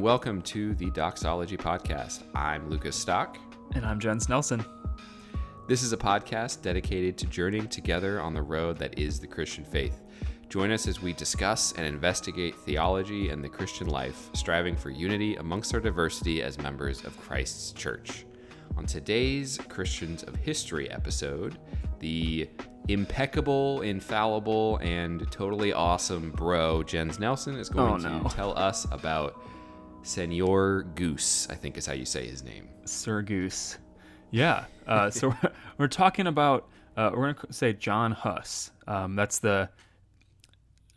and welcome to the Doxology Podcast. I'm Lucas Stock. And I'm Jens Nelson. This is a podcast dedicated to journeying together on the road that is the Christian faith. Join us as we discuss and investigate theology and the Christian life, striving for unity amongst our diversity as members of Christ's church. On today's Christians of History episode, the impeccable, infallible, and totally awesome bro Jens Nelson is going Oh, no. to tell us about Senor Goose, I think is how you say his name. Sir Goose. Yeah. Uh, so we're, we're talking about, uh, we're going to say John Huss. Um, that's the,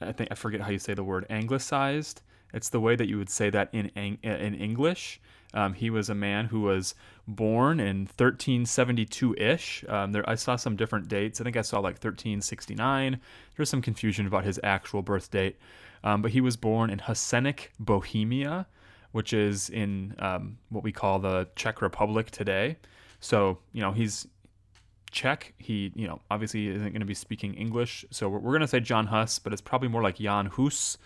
I think, I forget how you say the word, anglicized. It's the way that you would say that in, in English. Um, he was a man who was born in 1372 ish. Um, there, I saw some different dates. I think I saw like 1369. There's some confusion about his actual birth date. Um, but he was born in Husinec Bohemia, which is in um, what we call the Czech Republic today. So, you know, he's Czech. He, you know, obviously isn't going to be speaking English. So we're, we're going to say John Huss, but it's probably more like Jan Hus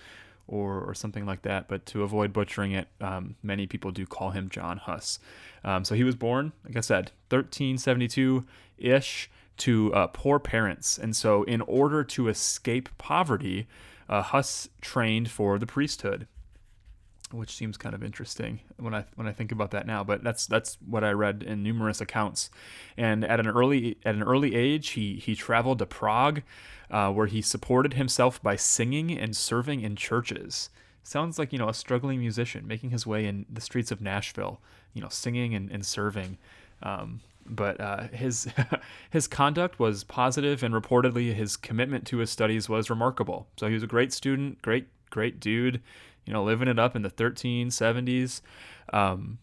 or, or something like that. But to avoid butchering it, um, many people do call him John Huss. Um, so he was born, like I said, 1372 ish to uh, poor parents. And so, in order to escape poverty, uh, Huss trained for the priesthood which seems kind of interesting when I when I think about that now. But that's that's what I read in numerous accounts. And at an early at an early age, he he traveled to Prague, uh, where he supported himself by singing and serving in churches. Sounds like you know a struggling musician making his way in the streets of Nashville, you know, singing and, and serving. Um, but uh, his his conduct was positive, and reportedly his commitment to his studies was remarkable. So he was a great student, great great dude, you know, living it up in the 1370s. Um,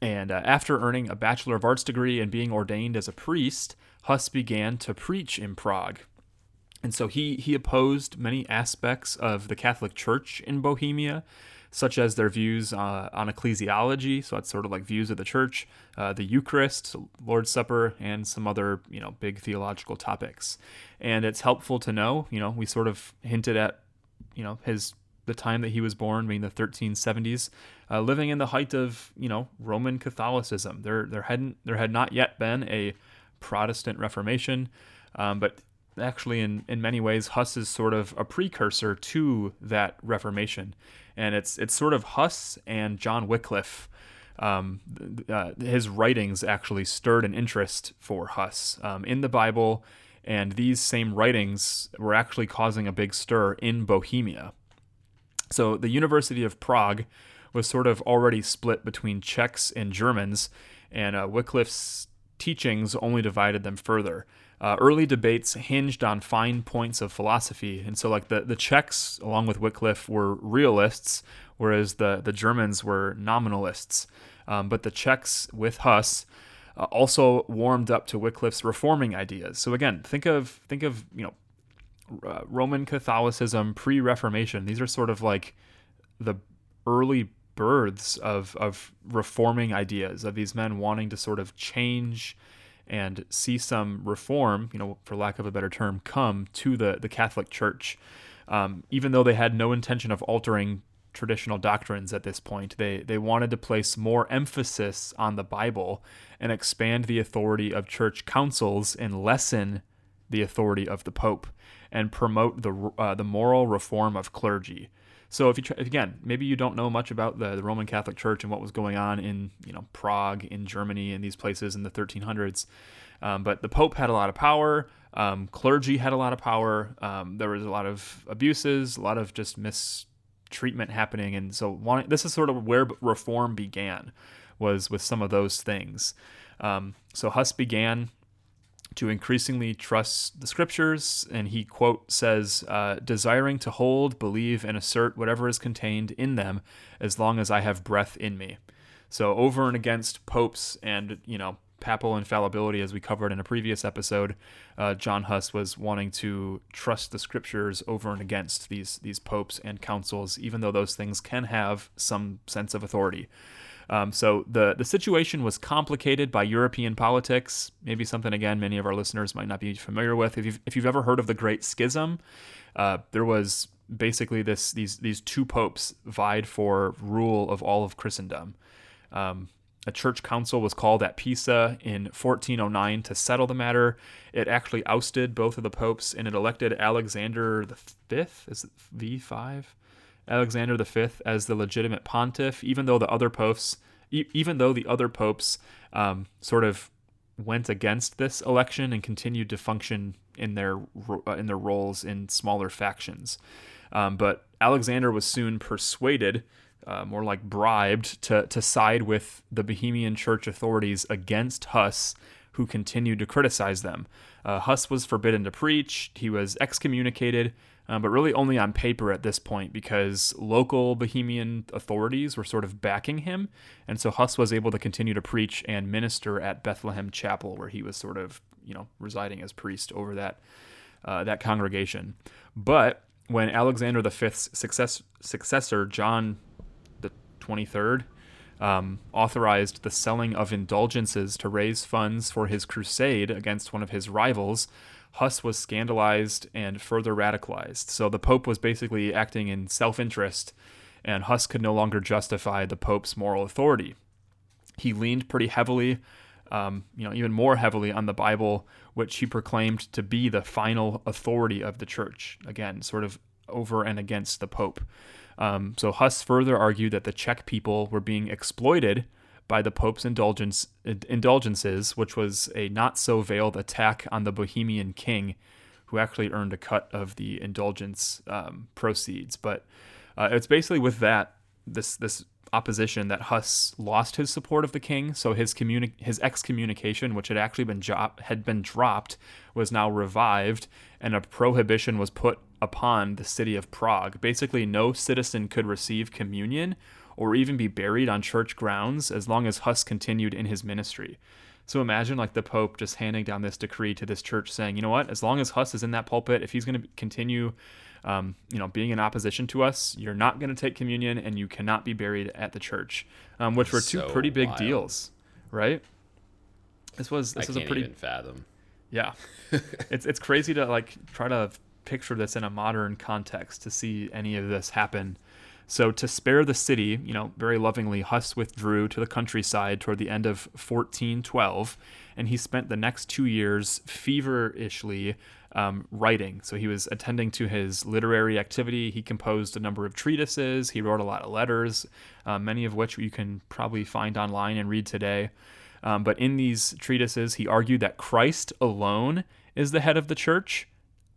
and uh, after earning a Bachelor of Arts degree and being ordained as a priest, Huss began to preach in Prague. And so he, he opposed many aspects of the Catholic Church in Bohemia, such as their views uh, on ecclesiology, so that's sort of like views of the church, uh, the Eucharist, Lord's Supper, and some other you know big theological topics. And it's helpful to know, you know, we sort of hinted at, you know, his the time that he was born, being the 1370s, uh, living in the height of you know Roman Catholicism. There there hadn't there had not yet been a Protestant Reformation, um, but actually in, in many ways Huss is sort of a precursor to that Reformation, and it's it's sort of Huss and John Wycliffe. Um, uh, his writings actually stirred an interest for Huss um, in the Bible, and these same writings were actually causing a big stir in Bohemia. So the University of Prague was sort of already split between Czechs and Germans, and uh, Wycliffe's teachings only divided them further. Uh, early debates hinged on fine points of philosophy, and so like the, the Czechs, along with Wycliffe, were realists, whereas the, the Germans were nominalists. Um, but the Czechs, with Huss, uh, also warmed up to Wycliffe's reforming ideas. So again, think of think of you know uh, Roman Catholicism pre-Reformation. These are sort of like the early births of of reforming ideas of these men wanting to sort of change and see some reform, you know, for lack of a better term, come to the the Catholic Church. Um, even though they had no intention of altering traditional doctrines at this point, they they wanted to place more emphasis on the Bible and expand the authority of church councils and lessen the authority of the Pope and promote the uh, the moral reform of clergy. So if you try, again, maybe you don't know much about the, the Roman Catholic Church and what was going on in you know Prague, in Germany, and these places in the 1300s, um, but the Pope had a lot of power. Um, clergy had a lot of power. Um, there was a lot of abuses, a lot of just mistreatment happening, and so wanting, this is sort of where reform began, was with some of those things. Um, so Huss began to increasingly trust the scriptures, and he quote says, uh, "Desiring to hold, believe, and assert whatever is contained in them, as long as I have breath in me." So over and against popes and you know papal infallibility, as we covered in a previous episode, uh, John Huss was wanting to trust the scriptures over and against these these popes and councils, even though those things can have some sense of authority. Um, so the the situation was complicated by European politics. Maybe something again many of our listeners might not be familiar with. If you've if you've ever heard of the Great Schism, uh, there was basically this these these two popes vied for rule of all of Christendom. Um, a church council was called at Pisa in 1409 to settle the matter. It actually ousted both of the popes and it elected Alexander V. Is it V5? Alexander V as the legitimate pontiff, even though the other popes, e- even though the other popes um, sort of went against this election and continued to function in their uh, in their roles in smaller factions. Um, but Alexander was soon persuaded uh, more like bribed to, to side with the Bohemian church authorities against Huss, who continued to criticize them. Uh, Huss was forbidden to preach, he was excommunicated, uh, but really only on paper at this point because local Bohemian authorities were sort of backing him. And so Huss was able to continue to preach and minister at Bethlehem Chapel, where he was sort of, you know, residing as priest over that, uh, that congregation. But when Alexander V's success, successor, John the 23rd, um, authorized the selling of indulgences to raise funds for his crusade against one of his rivals, Huss was scandalized and further radicalized. So the Pope was basically acting in self interest, and Huss could no longer justify the Pope's moral authority. He leaned pretty heavily, um, you know, even more heavily on the Bible, which he proclaimed to be the final authority of the church. Again, sort of over and against the Pope. Um, so Huss further argued that the Czech people were being exploited by the Pope's indulgence, indulgences, which was a not so veiled attack on the Bohemian king, who actually earned a cut of the indulgence um, proceeds. But uh, it's basically with that this this opposition that Huss lost his support of the king. So his communi- his excommunication, which had actually been jo- had been dropped, was now revived, and a prohibition was put upon the city of Prague. Basically, no citizen could receive communion or even be buried on church grounds as long as Huss continued in his ministry. So imagine like the Pope just handing down this decree to this church saying, you know what, as long as Huss is in that pulpit, if he's going to continue, um, you know, being in opposition to us, you're not going to take communion and you cannot be buried at the church, um, which were two so pretty big wild. deals, right? This was this I was a pretty fathom. Yeah, it's it's crazy to like try to picture this in a modern context to see any of this happen. So, to spare the city, you know, very lovingly, Huss withdrew to the countryside toward the end of 1412, and he spent the next two years feverishly um, writing. So, he was attending to his literary activity. He composed a number of treatises, he wrote a lot of letters, uh, many of which you can probably find online and read today. Um, but in these treatises, he argued that Christ alone is the head of the church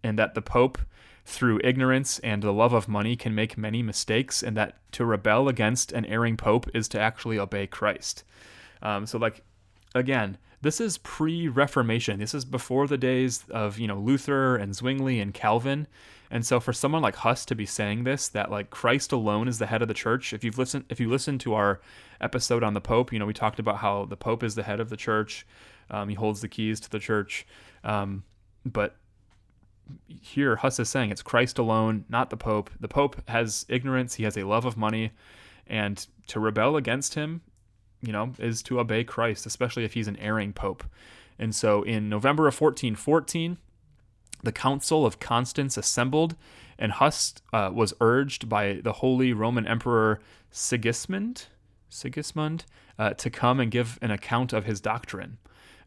and that the Pope, through ignorance and the love of money, can make many mistakes, and that to rebel against an erring Pope is to actually obey Christ. Um, so, like, again, this is pre-Reformation. This is before the days of you know Luther and Zwingli and Calvin. And so, for someone like Huss to be saying this, that like Christ alone is the head of the church. If you've listened, if you listened to our episode on the Pope, you know we talked about how the Pope is the head of the church. Um, he holds the keys to the church. Um, but here Huss is saying it's Christ alone, not the Pope. The Pope has ignorance, he has a love of money, and to rebel against him, you know, is to obey Christ, especially if he's an erring Pope. And so in November of 1414, the Council of Constance assembled, and Huss uh, was urged by the Holy Roman Emperor Sigismund, Sigismund uh, to come and give an account of his doctrine.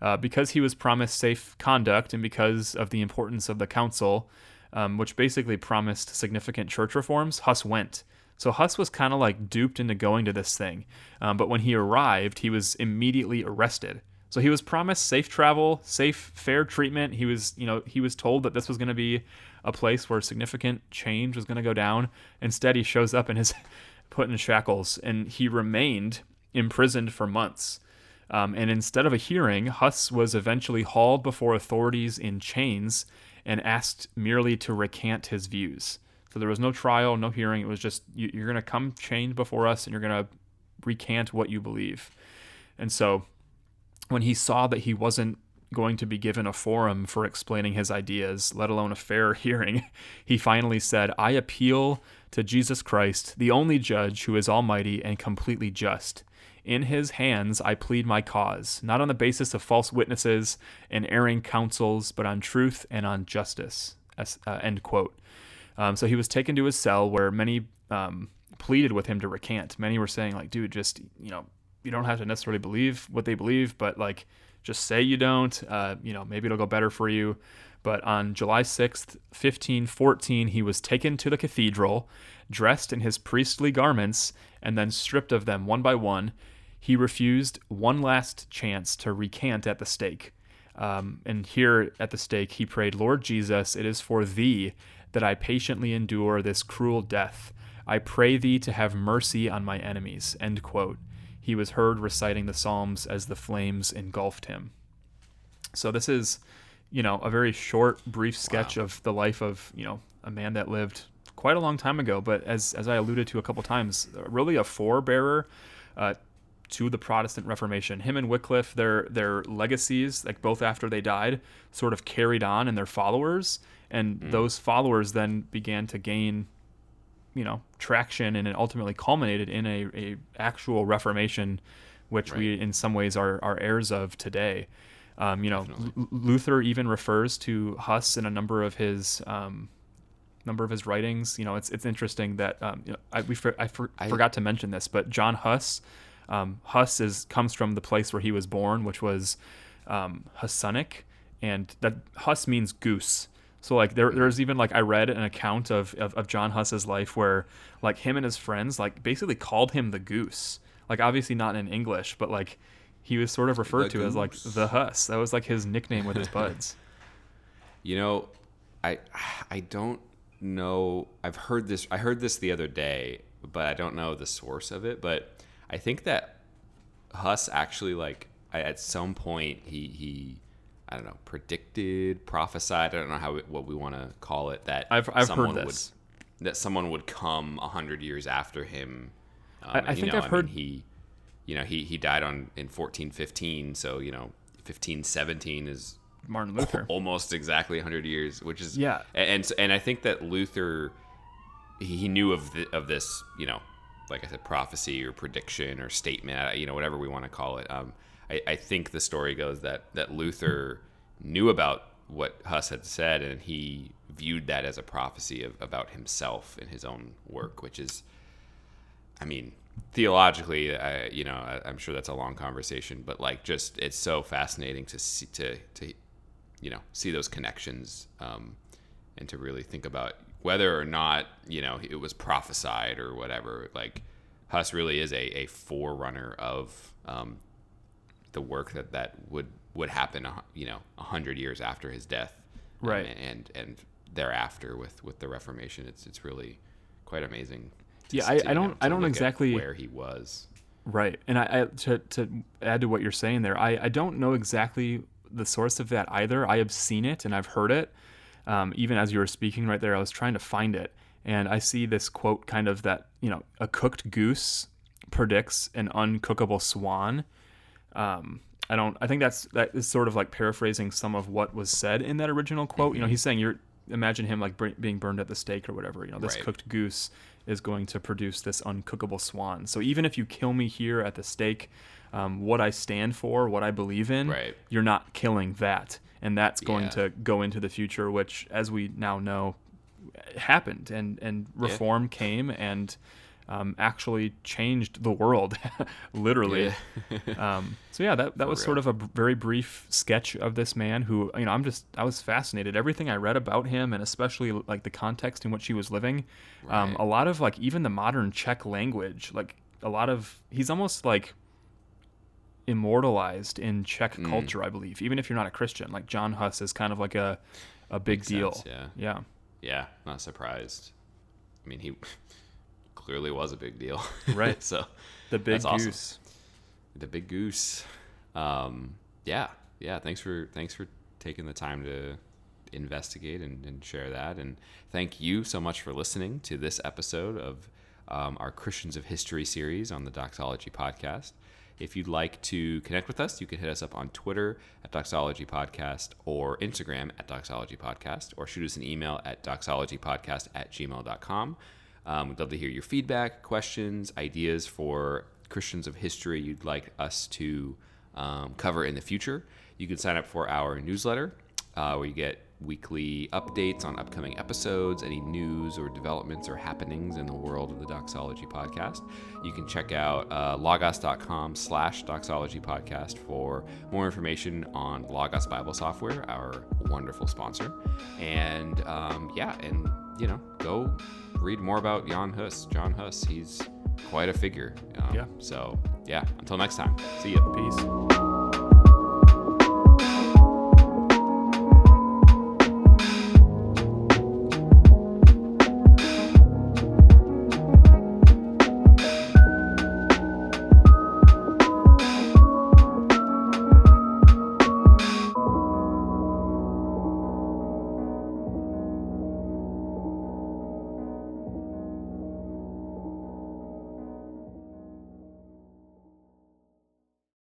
Uh, because he was promised safe conduct and because of the importance of the council, um, which basically promised significant church reforms, Huss went. So Huss was kind of like duped into going to this thing. Um, but when he arrived, he was immediately arrested. So he was promised safe travel, safe, fair treatment. He was, you know, he was told that this was going to be a place where significant change was going to go down. Instead, he shows up and is put in shackles, and he remained imprisoned for months. Um, and instead of a hearing, Huss was eventually hauled before authorities in chains and asked merely to recant his views. So there was no trial, no hearing. It was just, you, are going to come chained before us and you're going to recant what you believe. And so when he saw that he wasn't going to be given a forum for explaining his ideas, let alone a fair hearing, he finally said, I appeal to Jesus Christ, the only judge who is almighty and completely just. In his hands I plead my cause, not on the basis of false witnesses and erring counsels, but on truth and on justice. Uh, end quote. Um, so he was taken to his cell where many um, pleaded with him to recant. Many were saying like, dude, just you know, you don't have to necessarily believe what they believe, but like, just say you don't. Uh, you know, maybe it'll go better for you. But on July 6th, 1514, he was taken to the cathedral, dressed in his priestly garments, and then stripped of them one by one. He refused one last chance to recant at the stake. Um, and here at the stake, he prayed, Lord Jesus, it is for thee that I patiently endure this cruel death. I pray thee to have mercy on my enemies. End quote. He was heard reciting the Psalms as the flames engulfed him. So this is you know, a very short, brief sketch wow. of the life of, you know, a man that lived quite a long time ago, but as, as I alluded to a couple times, really a forebearer uh, to the Protestant Reformation. Him and Wycliffe, their their legacies, like both after they died, sort of carried on in their followers, and mm. those followers then began to gain, you know, traction, and it ultimately culminated in a, a actual Reformation, which right. we in some ways are are heirs of today. Um, you know, L- Luther even refers to Huss in a number of his um, number of his writings. You know, it's it's interesting that um, you know, I we for, I, for, I, forgot to mention this, but John Huss, um, Huss is comes from the place where he was born, which was um, Husinec, and that Huss means goose. So like there, there's even like I read an account of, of, of John Huss's life where like him and his friends like basically called him the goose. Like obviously not in English, but like he was sort of referred the to goose. as like the Huss. That was like his nickname with his buds. you know, I I don't know. I've heard this. I heard this the other day, but I don't know the source of it. But I think that Huss actually like at some point he he I don't know predicted, prophesied. I don't know how what we want to call it. That I've I've heard this. Would, that someone would come a hundred years after him. Um, I, I think know, I've I heard mean, he you know, he, he died on in 1415. So, you know, 1517 is Martin Luther. Almost exactly 100 years, which is yeah. And and I think that Luther he knew of the, of this, you know, like I said, prophecy or prediction or statement, you know, whatever we want to call it. Um, I, I think the story goes that that Luther knew about what Huss had said, and he viewed that as a prophecy of, about himself and his own work, which is, I mean, theologically, I, you know, I, am sure that's a long conversation, but like, just it's so fascinating to see to to you know see those connections um, and to really think about whether or not you know it was prophesied or whatever. Like, Huss really is a, a forerunner of um, the work that that would would happen, you know, a hundred years after his death, right? Um, and and thereafter with with the Reformation, it's it's really quite amazing yeah, I, I don't know, I don't exactly where he was. Right, and I, I, to to add to what you're saying there, I I don't know exactly the source of that either. I have seen it and I've heard it. Um, even as you were speaking right there, I was trying to find it, and I see this quote kind of that you know a cooked goose predicts an uncookable swan. Um, I don't. I think that's that is sort of like paraphrasing some of what was said in that original quote. Mm-hmm. You know, he's saying you're imagine him like being burned at the stake or whatever. You know, this right. cooked goose is going to produce this uncookable swan. So even if you kill me here at the stake, um, what I stand for, what I believe in, right. you're not killing that, and that's going yeah. to go into the future, which, as we now know, happened, and and reform yeah. came and um, actually changed the world, literally. Yeah. um, so yeah, that that was sort of a b- very brief sketch of this man who, you know, I'm just I was fascinated. Everything I read about him, and especially like the context in which he was living, um, right. um, a lot of like even the modern Czech language, like a lot of he's almost like immortalized in Czech mm. culture, I believe. Even if you're not a Christian, like John Huss is kind of like a a big Makes deal. Sense, yeah. Yeah. Yeah. Not surprised. I mean, he clearly was a big deal. Right. so the big goose. Awesome. The big goose. Um, yeah. Yeah. Thanks for thanks for taking the time to investigate and, and, share that. And thank you so much for listening to this episode of um, our Christians of History series on the Doxology Podcast. If you'd like to connect with us, you can hit us up on Twitter at Doxology Podcast or Instagram at Doxology Podcast or shoot us an email at doxologypodcast at gmail.com. Um, we'd love to hear your feedback, questions, ideas for Christians of history you'd like us to um, cover in the future. You can sign up for our newsletter uh, where you get weekly updates on upcoming episodes, any news or developments or happenings in the world of the Doxology podcast. You can check out uh, logos.com slash doxology podcast for more information on Logos Bible Software, our wonderful sponsor. And um, yeah, and you know, go read more about Jan Hus, John Hus. He's quite a figure. Um, Yeah. So yeah, until next time, see you. Peace.